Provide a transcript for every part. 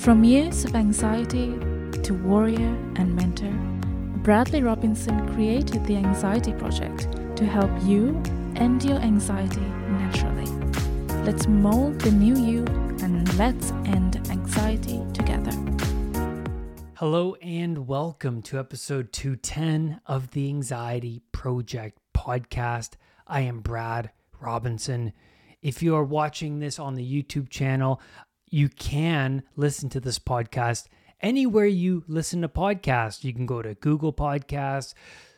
From years of anxiety to warrior and mentor, Bradley Robinson created the Anxiety Project to help you end your anxiety naturally. Let's mold the new you and let's end anxiety together. Hello and welcome to episode 210 of the Anxiety Project podcast. I am Brad Robinson. If you are watching this on the YouTube channel, you can listen to this podcast anywhere you listen to podcasts. You can go to Google Podcasts,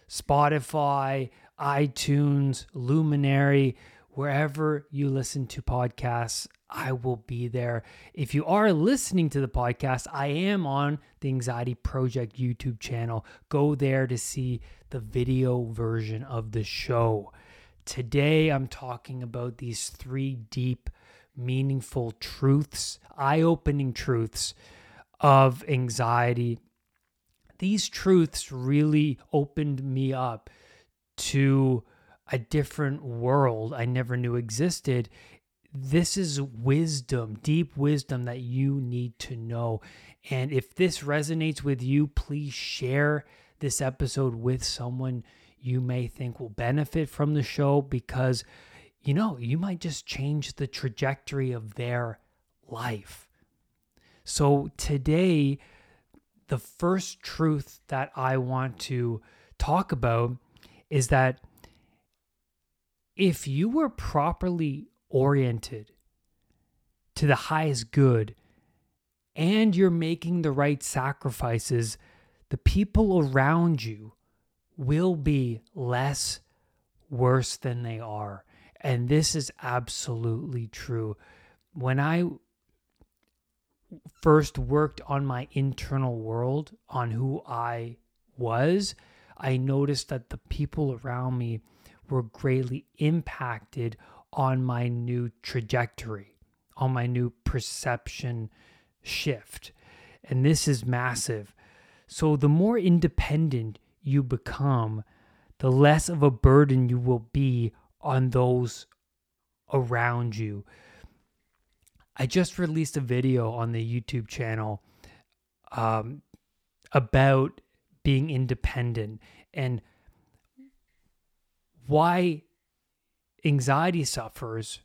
Spotify, iTunes, Luminary, wherever you listen to podcasts. I will be there. If you are listening to the podcast, I am on the Anxiety Project YouTube channel. Go there to see the video version of the show. Today, I'm talking about these three deep, meaningful truths, eye opening truths of anxiety. These truths really opened me up to a different world I never knew existed. This is wisdom, deep wisdom that you need to know. And if this resonates with you, please share this episode with someone you may think will benefit from the show because, you know, you might just change the trajectory of their life. So today, the first truth that I want to talk about is that if you were properly oriented to the highest good and you're making the right sacrifices, the people around you will be less worse than they are. And this is absolutely true. When I first worked on my internal world, on who I was, I noticed that the people around me were greatly impacted on my new trajectory, on my new perception shift. And this is massive. So, the more independent you become, the less of a burden you will be on those around you. I just released a video on the YouTube channel um, about being independent and why anxiety sufferers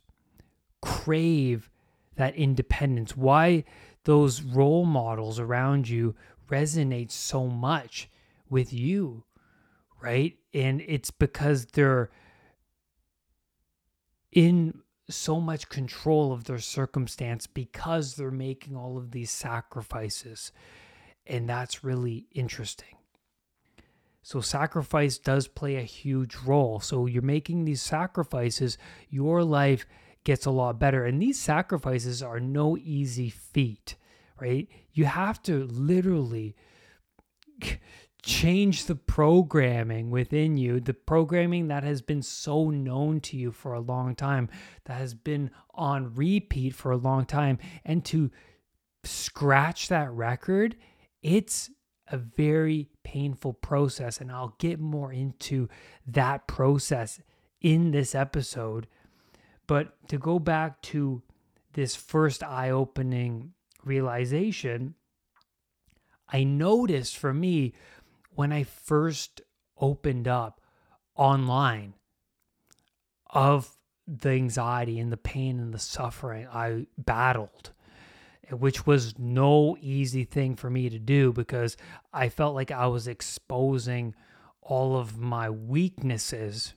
crave that independence, why those role models around you resonate so much with you, right? And it's because they're in so much control of their circumstance because they're making all of these sacrifices. And that's really interesting. So, sacrifice does play a huge role. So, you're making these sacrifices, your life gets a lot better. And these sacrifices are no easy feat, right? You have to literally change the programming within you, the programming that has been so known to you for a long time, that has been on repeat for a long time, and to scratch that record, it's a very painful process. And I'll get more into that process in this episode. But to go back to this first eye opening realization, I noticed for me when I first opened up online of the anxiety and the pain and the suffering I battled, eh, which was no easy thing for me to do because I felt like I was exposing all of my weaknesses.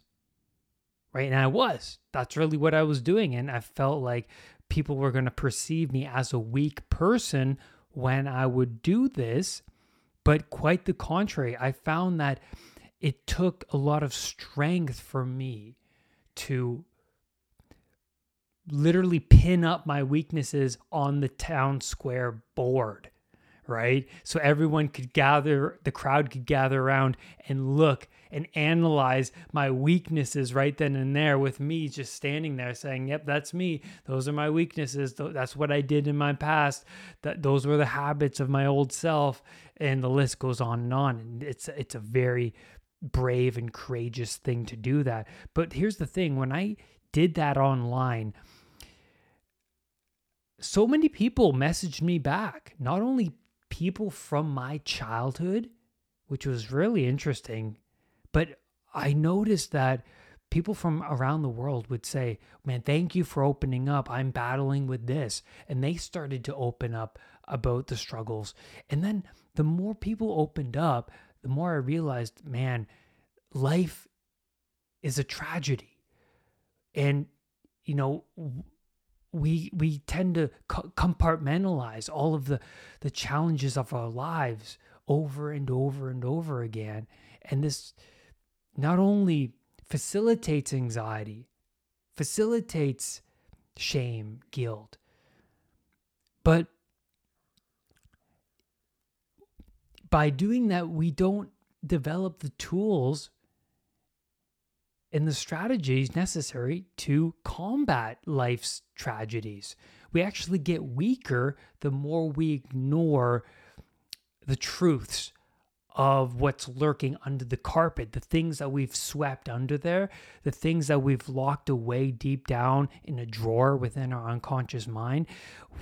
Right. And I was. That's really what I was doing. And I felt like people were going to perceive me as a weak person when I would do this. But quite the contrary, I found that it took a lot of strength for me to literally pin up my weaknesses on the town square board, right? So everyone could gather, the crowd could gather around and look and analyze my weaknesses right then and there with me just standing there saying, "Yep, that's me. Those are my weaknesses. That's what I did in my past. That those were the habits of my old self." And the list goes on and on. And it's it's a very brave and courageous thing to do that. But here's the thing, when I did that online, so many people messaged me back, not only people from my childhood, which was really interesting, but I noticed that people from around the world would say, Man, thank you for opening up. I'm battling with this. And they started to open up about the struggles. And then the more people opened up, the more I realized, man, life is a tragedy. And, you know, we we tend to compartmentalize all of the the challenges of our lives over and over and over again. And this not only facilitates anxiety facilitates shame guilt but by doing that we don't develop the tools and the strategies necessary to combat life's tragedies. We actually get weaker the more we ignore the truths of what's lurking under the carpet, the things that we've swept under there, the things that we've locked away deep down in a drawer within our unconscious mind.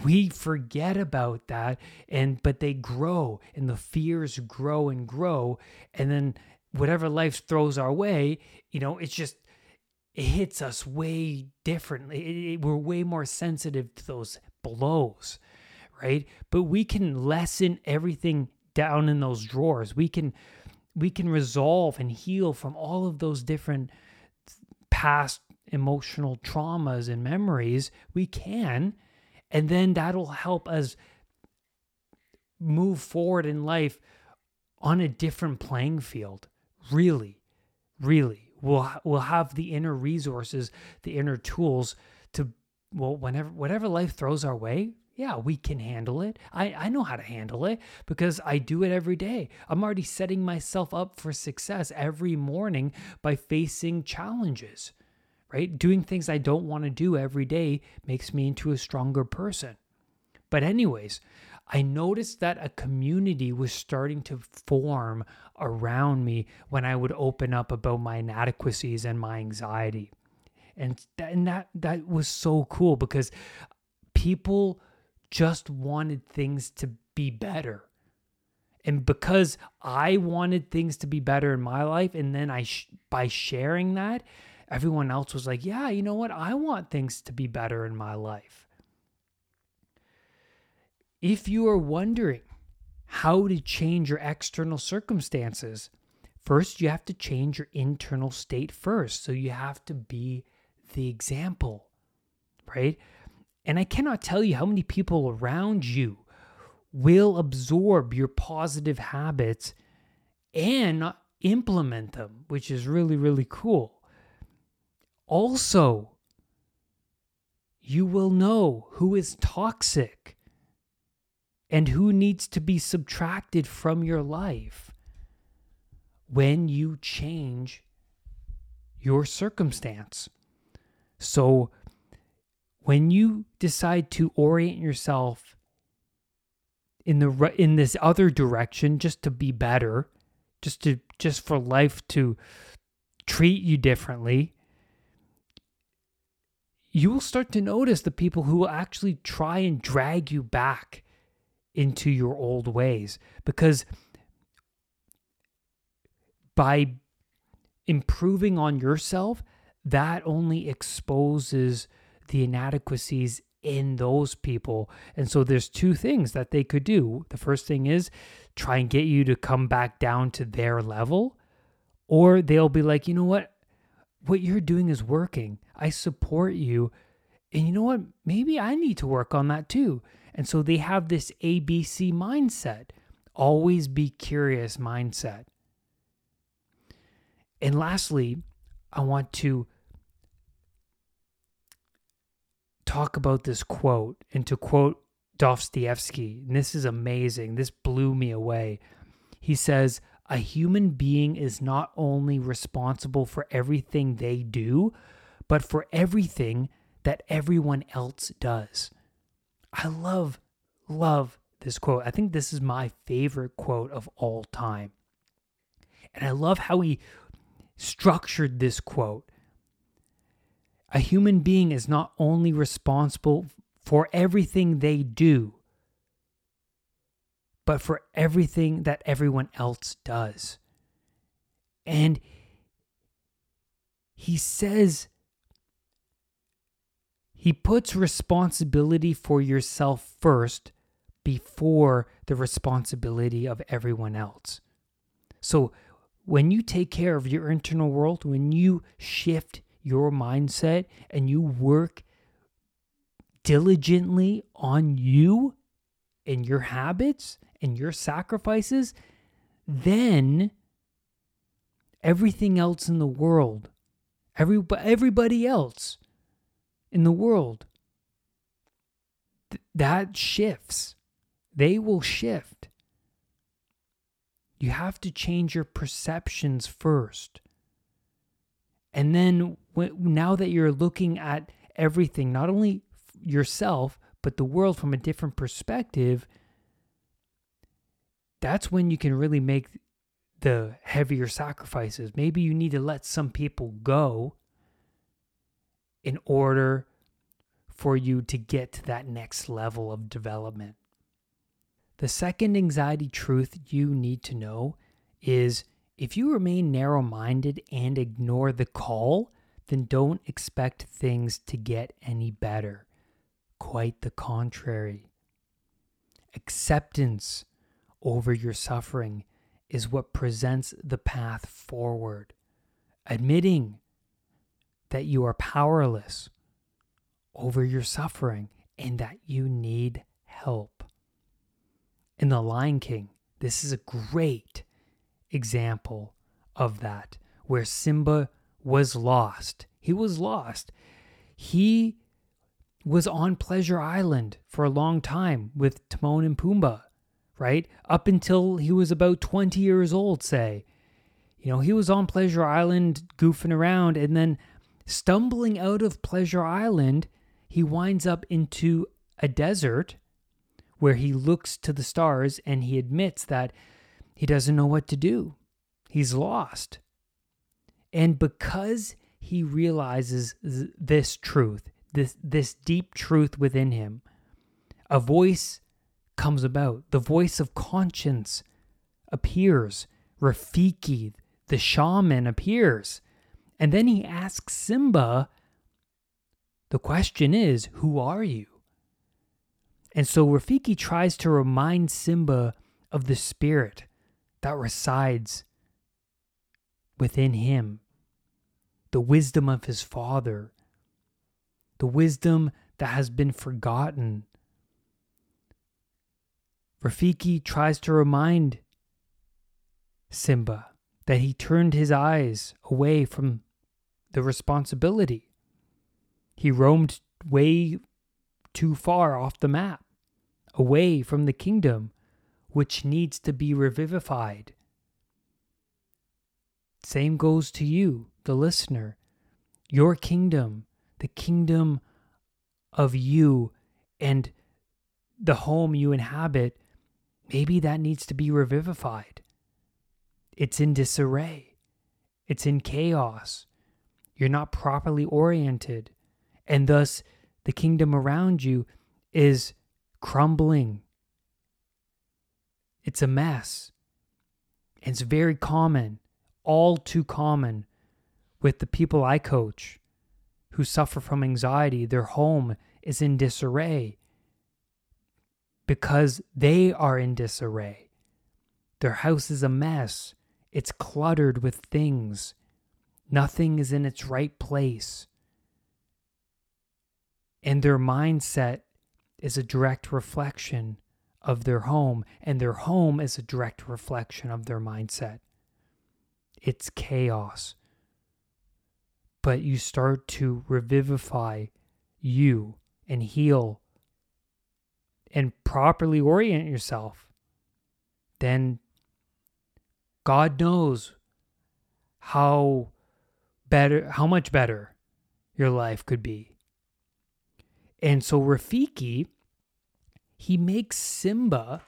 We forget about that and but they grow and the fears grow and grow and then whatever life throws our way, you know, it's just it hits us way differently. It, it, we're way more sensitive to those blows, right? But we can lessen everything down in those drawers. We can we can resolve and heal from all of those different past emotional traumas and memories. We can, and then that'll help us move forward in life on a different playing field really, really will will have the inner resources, the inner tools to well, whenever whatever life throws our way, yeah, we can handle it. I, I know how to handle it because I do it every day. I'm already setting myself up for success every morning by facing challenges, right? Doing things I don't want to do every day makes me into a stronger person. But, anyways, I noticed that a community was starting to form around me when I would open up about my inadequacies and my anxiety. And that, and that that was so cool because people just wanted things to be better. And because I wanted things to be better in my life and then I sh- by sharing that everyone else was like, "Yeah, you know what? I want things to be better in my life." If you are wondering how to change your external circumstances, first you have to change your internal state first. So you have to be the example, right? And I cannot tell you how many people around you will absorb your positive habits and implement them, which is really, really cool. Also, you will know who is toxic and who needs to be subtracted from your life when you change your circumstance. So, when you decide to orient yourself in the in this other direction just to be better, just to just for life to treat you differently, you will start to notice the people who will actually try and drag you back into your old ways because by improving on yourself, that only exposes the inadequacies in those people. And so there's two things that they could do. The first thing is try and get you to come back down to their level, or they'll be like, you know what? What you're doing is working. I support you. And you know what? Maybe I need to work on that too. And so they have this ABC mindset always be curious mindset. And lastly, I want to talk about this quote and to quote Dostoevsky. And this is amazing. This blew me away. He says, A human being is not only responsible for everything they do, but for everything that everyone else does. I love, love this quote. I think this is my favorite quote of all time. And I love how he structured this quote. A human being is not only responsible for everything they do, but for everything that everyone else does. And he says, he puts responsibility for yourself first before the responsibility of everyone else. So, when you take care of your internal world, when you shift your mindset and you work diligently on you and your habits and your sacrifices, then everything else in the world, every, everybody else in the world, th- that shifts. They will shift. You have to change your perceptions first. And then, when, now that you're looking at everything, not only yourself, but the world from a different perspective, that's when you can really make the heavier sacrifices. Maybe you need to let some people go in order for you to get to that next level of development. The second anxiety truth you need to know is if you remain narrow minded and ignore the call, then don't expect things to get any better. Quite the contrary. Acceptance over your suffering is what presents the path forward. Admitting that you are powerless over your suffering and that you need help. In The Lion King, this is a great example of that, where Simba was lost. He was lost. He was on Pleasure Island for a long time with Timon and Pumbaa right? Up until he was about 20 years old, say. You know, he was on Pleasure Island goofing around, and then stumbling out of Pleasure Island, he winds up into a desert where he looks to the stars and he admits that he doesn't know what to do. He's lost. And because he realizes this truth, this, this deep truth within him, a voice comes about. The voice of conscience appears. Rafiki, the shaman, appears. And then he asks Simba, the question is, who are you? And so Rafiki tries to remind Simba of the spirit that resides within him, the wisdom of his father, the wisdom that has been forgotten Rafiki tries to remind Simba that he turned his eyes away from the responsibility. He roamed way too far off the map, away from the kingdom which needs to be revivified. Same goes to you, the listener. Your kingdom, the kingdom of you and the home you inhabit maybe that needs to be revivified. It's in disarray, it's in chaos. You're not properly oriented, and thus the kingdom around you is crumbling. It's a mess. And it's very common, all too common, with the people I coach who suffer from anxiety. Their home is in disarray because they are in disarray. Their house is a mess, it's cluttered with things. Nothing is in its right place. And their mindset is a direct reflection of their home, and their home is a direct reflection of their mindset. It's chaos. But you start to revivify you and heal and properly orient yourself, then God knows how better how much better your life could be. And so Rafiki he makes Simba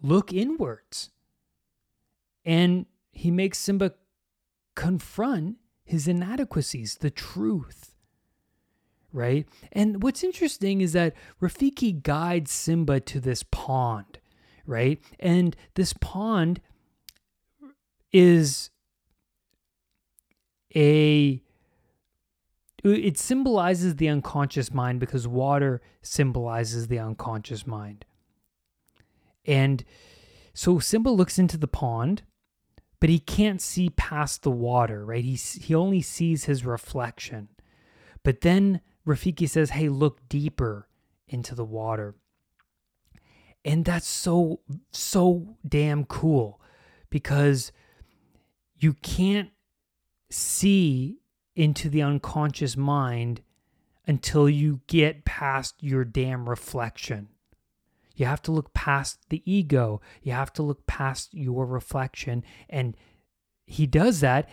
look inwards. And he makes Simba confront his inadequacies, the truth. right? And what's interesting is that Rafiki guides Simba to this pond, right? And this pond is a it symbolizes the unconscious mind because water symbolizes the unconscious mind. And so Simba looks into the pond, but he can't see past the water, right? He, he only sees his reflection. But then Rafiki says, Hey, look deeper into the water. And that's so, so damn cool because you can't see into the unconscious mind until you get past your damn reflection. You have to look past the ego. You have to look past your reflection. And he does that.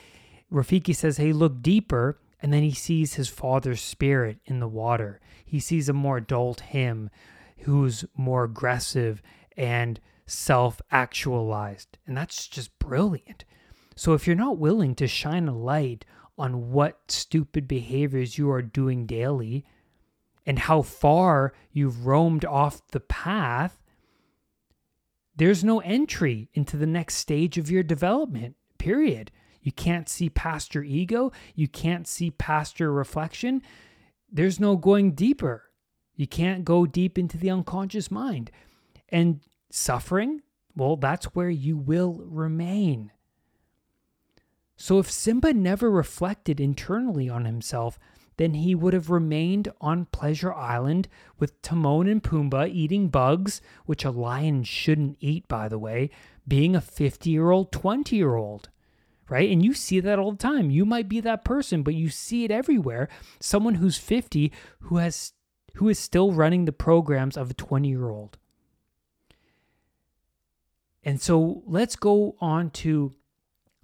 Rafiki says, Hey, look deeper. And then he sees his father's spirit in the water. He sees a more adult him who's more aggressive and self actualized. And that's just brilliant. So if you're not willing to shine a light on what stupid behaviors you are doing daily and how far you've roamed off the path, there's no entry into the next stage of your development, period. You can't see past your ego. You can't see past your reflection. There's no going deeper. You can't go deep into the unconscious mind. And suffering, well, that's where you will remain. So if Simba never reflected internally on himself, then he would have remained on Pleasure Island with Timon and Pumbaa eating bugs, which a lion shouldn't eat, by the way, being a 50 year old, 20 year old. Right? And you see that all the time. You might be that person, but you see it everywhere. Someone who's 50 who has who is still running the programs of a 20 year old. And so let's go on to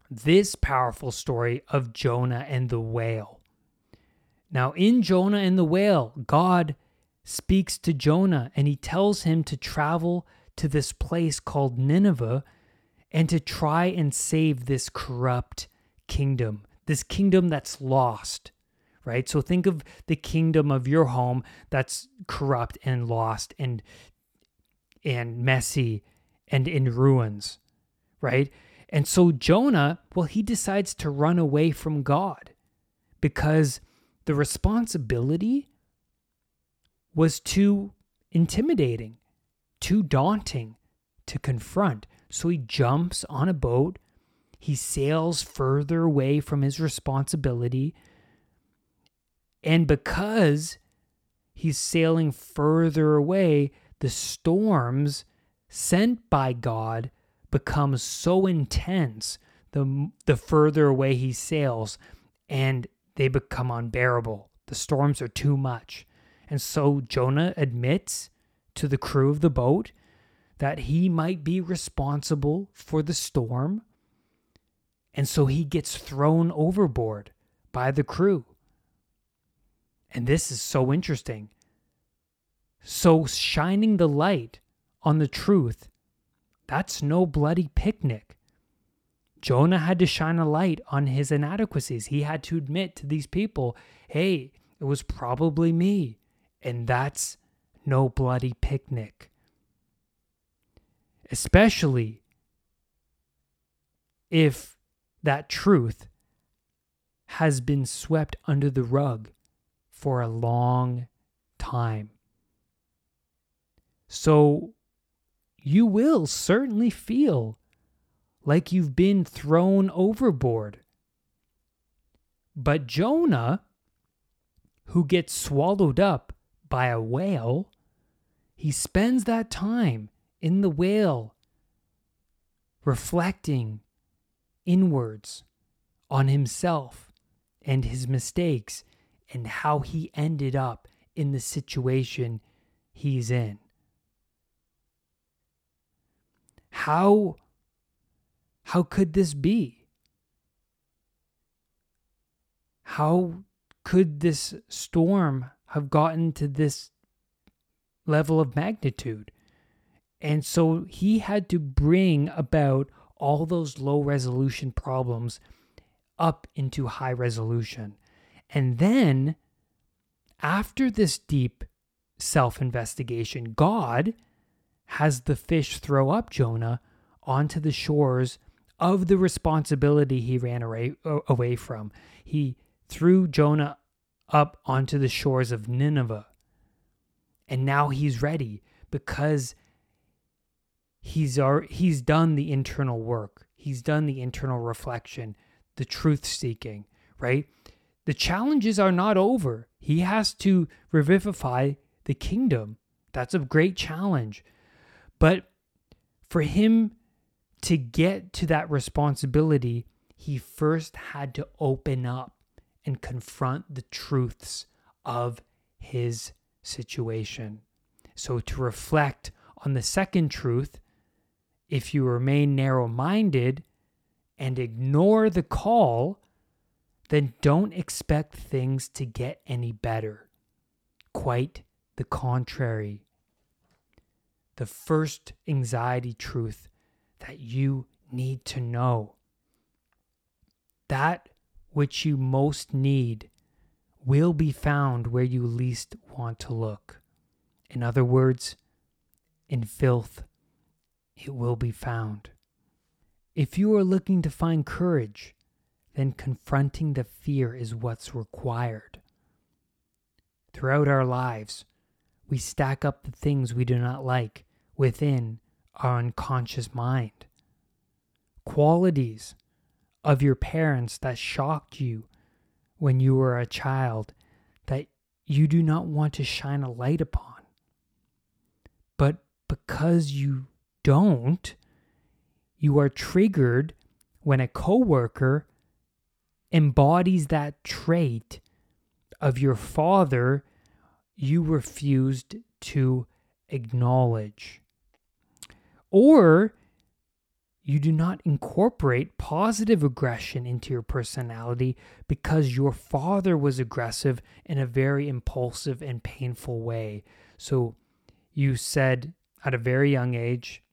this powerful story of Jonah and the whale. Now, in Jonah and the whale, God speaks to Jonah and he tells him to travel to this place called Nineveh and to try and save this corrupt kingdom, this kingdom that's lost, right? So think of the kingdom of your home that's corrupt and lost and and messy and in ruins, right? And so Jonah, well, he decides to run away from God because the responsibility was too intimidating, too daunting to confront. So he jumps on a boat, he sails further away from his responsibility. And because he's sailing further away, the storms sent by God becomes so intense the the further away he sails and they become unbearable. The storms are too much. And so Jonah admits to the crew of the boat that he might be responsible for the storm. And so he gets thrown overboard by the crew. And this is so interesting. So, shining the light on the truth that's no bloody picnic. Jonah had to shine a light on his inadequacies. He had to admit to these people, hey, it was probably me. And that's no bloody picnic. Especially if that truth has been swept under the rug for a long time. So you will certainly feel like you've been thrown overboard. But Jonah, who gets swallowed up by a whale, he spends that time in the whale reflecting inwards on himself and his mistakes and how he ended up in the situation he's in. How how could this be? How could this storm have gotten to this level of magnitude? And so he had to bring about all those low resolution problems up into high resolution. And then, after this deep self investigation, God has the fish throw up Jonah onto the shores of the responsibility he ran away, from. He threw Jonah up onto the shores of Nineveh. And now he's ready because he's he's done the internal work. He's done the internal reflection, the truth seeking, right? The challenges are not over. He has to revivify the kingdom. That's a great challenge. But for him to get to that responsibility, he first had to open up and confront the truths of his situation. So, to reflect on the second truth, if you remain narrow minded and ignore the call, then don't expect things to get any better. Quite the contrary. The first anxiety truth that you need to know that which you most need will be found where you least want to look. In other words, in filth, it will be found. If you are looking to find courage, then confronting the fear is what's required. Throughout our lives, we stack up the things we do not like within our unconscious mind. Qualities of your parents that shocked you when you were a child that you do not want to shine a light upon. But because you don't, you are triggered when a coworker embodies that trait of your father you refused to acknowledge. Or you do not incorporate positive aggression into your personality because your father was aggressive in a very impulsive and painful way. So you said at a very young age,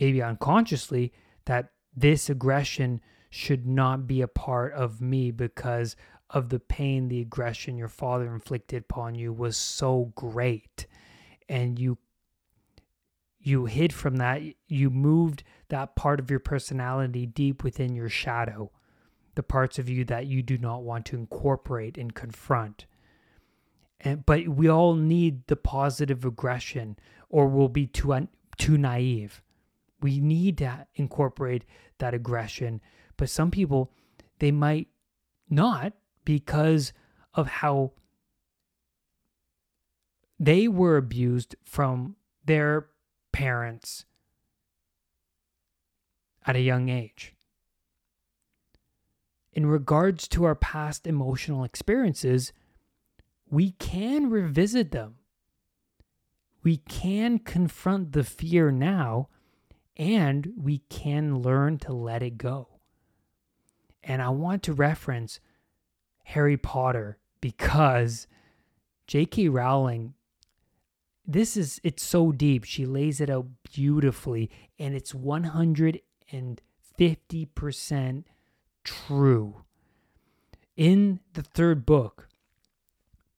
maybe unconsciously, that this aggression should not be a part of me because of the pain the aggression your father inflicted upon you was so great and you you hid from that. You moved that part of your personality deep within your shadow the parts of you that you do not want to incorporate and confront. And but we all need the positive aggression or we'll be too un, too naive. We need to incorporate that aggression but some people, they might not because of how they were abused from their parents at a young age. In regards to our past emotional experiences, we can revisit them. We can confront the fear now, and we can learn to let it go. And I want to reference Harry Potter because J.K. Rowling, this is, it's so deep. She lays it out beautifully, and it's 150% true. In the third book,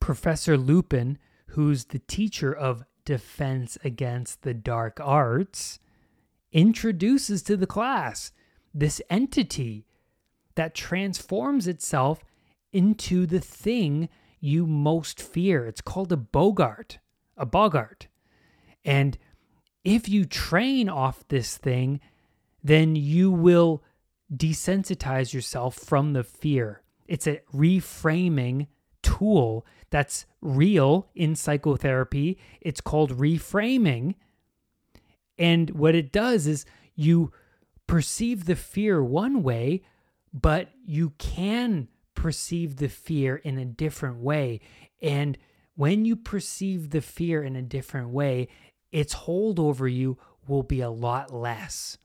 Professor Lupin, who's the teacher of Defense Against the Dark Arts, introduces to the class this entity that transforms itself into the thing you most fear. It's called a Bogart, a Boggart. And if you train off this thing, then you will desensitize yourself from the fear. It's a reframing tool that's real in psychotherapy. It's called reframing. And what it does is you perceive the fear one way, but you can perceive the fear in a different way. And when you perceive the fear in a different way, its hold over you will be a lot less.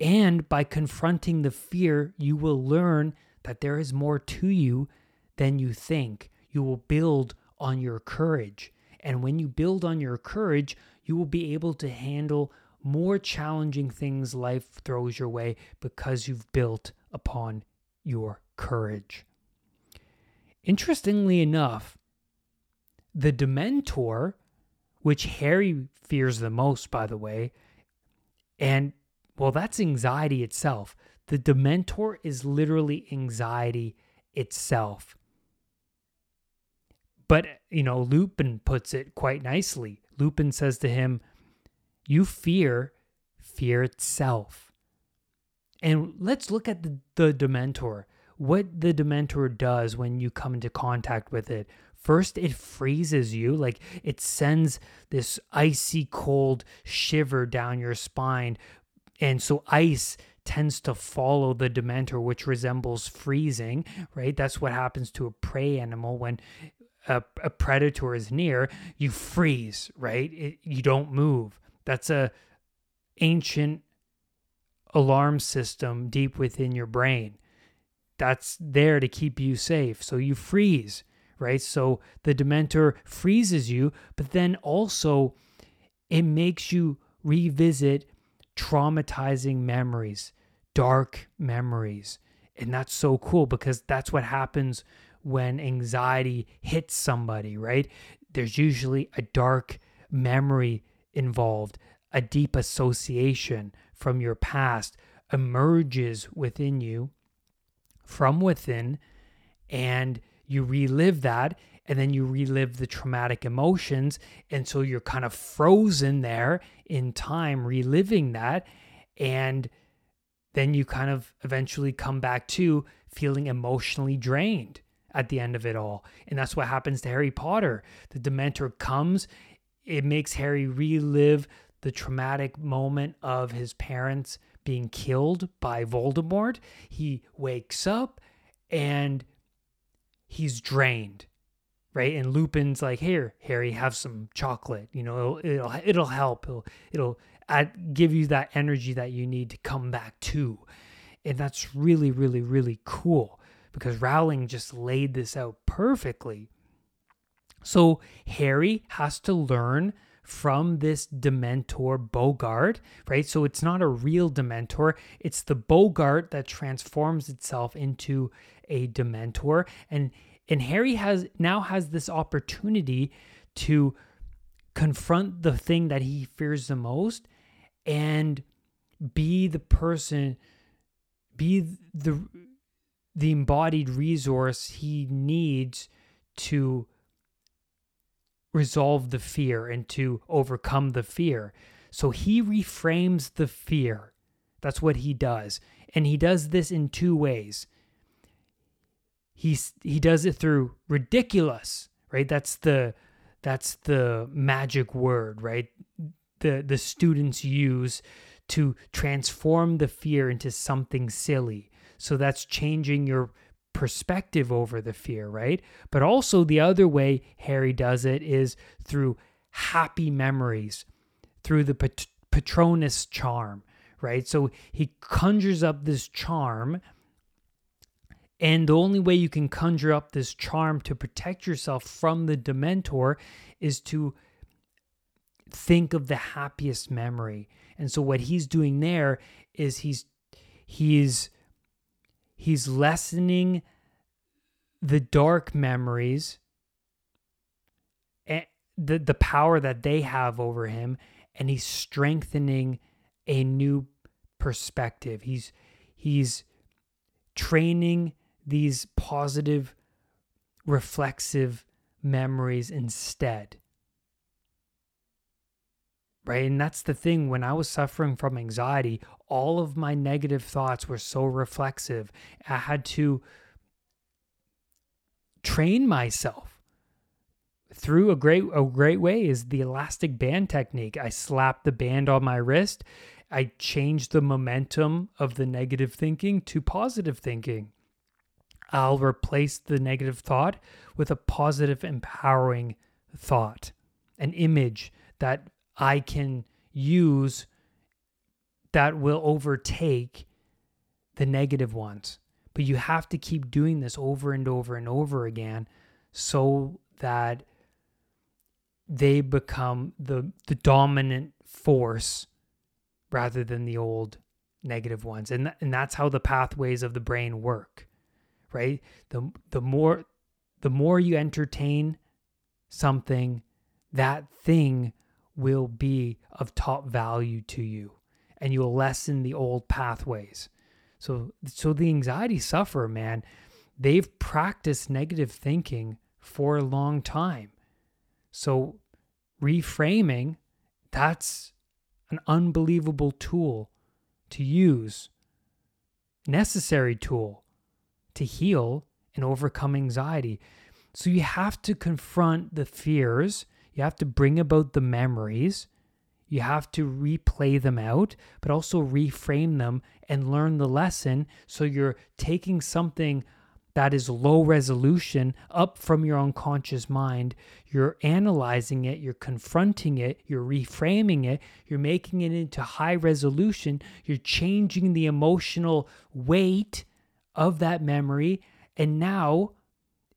And by confronting the fear, you will learn that there is more to you than you think. You will build on your courage. And when you build on your courage, you will be able to handle more challenging things life throws your way because you've built upon your courage. interestingly enough, the Dementor, which Harry fears the most, by the way, and well, that's anxiety itself. The Dementor is literally anxiety itself. But, you know, Lupin puts it quite nicely. Lupin says to him, You fear fear itself. And let's look at the, the Dementor. What the Dementor does when you come into contact with it. First, it freezes you, like it sends this icy cold shiver down your spine. And so, ice tends to follow the Dementor, which resembles freezing, right? That's what happens to a prey animal when a, a predator is near. You freeze, right? It, you don't move. That's a ancient alarm system deep within your brain. That's there to keep you safe. So you freeze, right? So the Dementor freezes you, but then also it makes you revisit traumatizing memories, dark memories. And that's so cool because that's what happens when anxiety hits somebody, right? There's usually a dark memory involved, a deep association from your past emerges within you from within, and you relive that. And then you relive the traumatic emotions. And so you're kind of frozen there in time, reliving that. And then you kind of eventually come back to feeling emotionally drained at the end of it all. And that's what happens to Harry Potter. The Dementor comes, it makes Harry relive the traumatic moment of his parents being killed by Voldemort. He wakes up and he's drained, right? And Lupin's like, "Here, Harry, have some chocolate. You know, it'll it'll, it'll help. It'll it'll add, give you that energy that you need to come back to." And that's really, really, really cool because Rowling just laid this out perfectly. So Harry has to learn from this Dementor Boggart, right? So it's not a real Dementor, it's the Boggart that transforms itself into a Dementor. And and Harry has now has this opportunity to confront the thing that he fears the most and be the person be the the embodied resource he needs to resolve the fear and to overcome the fear. So he reframes the fear. That's what he does. And he does this in two ways. He's he does it through Riddikulus, right? That's the that's the magic word, right? The the students use to transform the fear into something silly. So that's changing your perspective over the fear, right? But also, the other way Harry does it is through happy memories, through the Pat- Patronus charm, right? So he conjures up this charm. And the only way you can conjure up this charm to protect yourself from the Dementor is to think of the happiest memory. And so what he's doing there is he's he's he's lessening the dark memories and the the power that they have over him and he's strengthening a new perspective he's he's training these positive reflexive memories instead right? And that's the thing. When I was suffering from anxiety, all of my negative thoughts were so reflexive. I had to train myself through a great a great way is the elastic band technique. I slap the band on my wrist. I change the momentum of the negative thinking to positive thinking. I'll replace the negative thought with a positive, empowering thought, an image that I can use that will overtake the negative ones. But you have to keep doing this over and over and over again so that they become the the dominant force rather than the old negative ones. And th- and that's how the pathways of the brain work. Right? The the more the more you entertain something, that thing will be of top value to you and you'll lessen the old pathways. So so the anxiety sufferer, man, they've practiced negative thinking for a long time. So reframing, that's an unbelievable tool to use, necessary tool to heal and overcome anxiety. So you have to confront the fears, you have to bring about the memories, you have to replay them out, but also reframe them and learn the lesson. So you're taking something that is low resolution up from your unconscious mind. You're analyzing it, you're confronting it, you're reframing it, you're making it into high resolution, you're changing the emotional weight of that memory. And now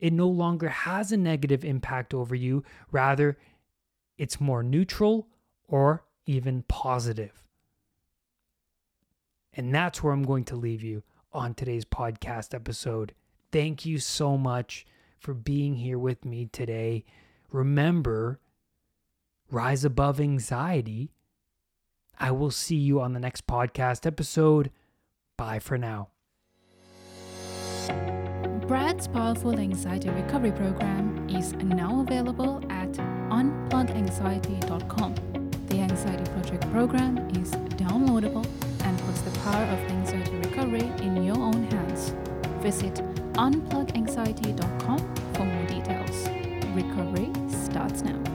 it no longer has a negative impact over you. Rather, it's more neutral or even positive. And that's where I'm going to leave you on today's podcast episode. Thank you so much for being here with me today. Remember, rise above anxiety. I will see you on the next podcast episode. Bye for now. Brad's powerful anxiety recovery program is now available at unpluganxiety.com. The Anxiety Project program is downloadable and puts the power of anxiety recovery in your own hands. Visit unpluganxiety.com for more details. Recovery starts now.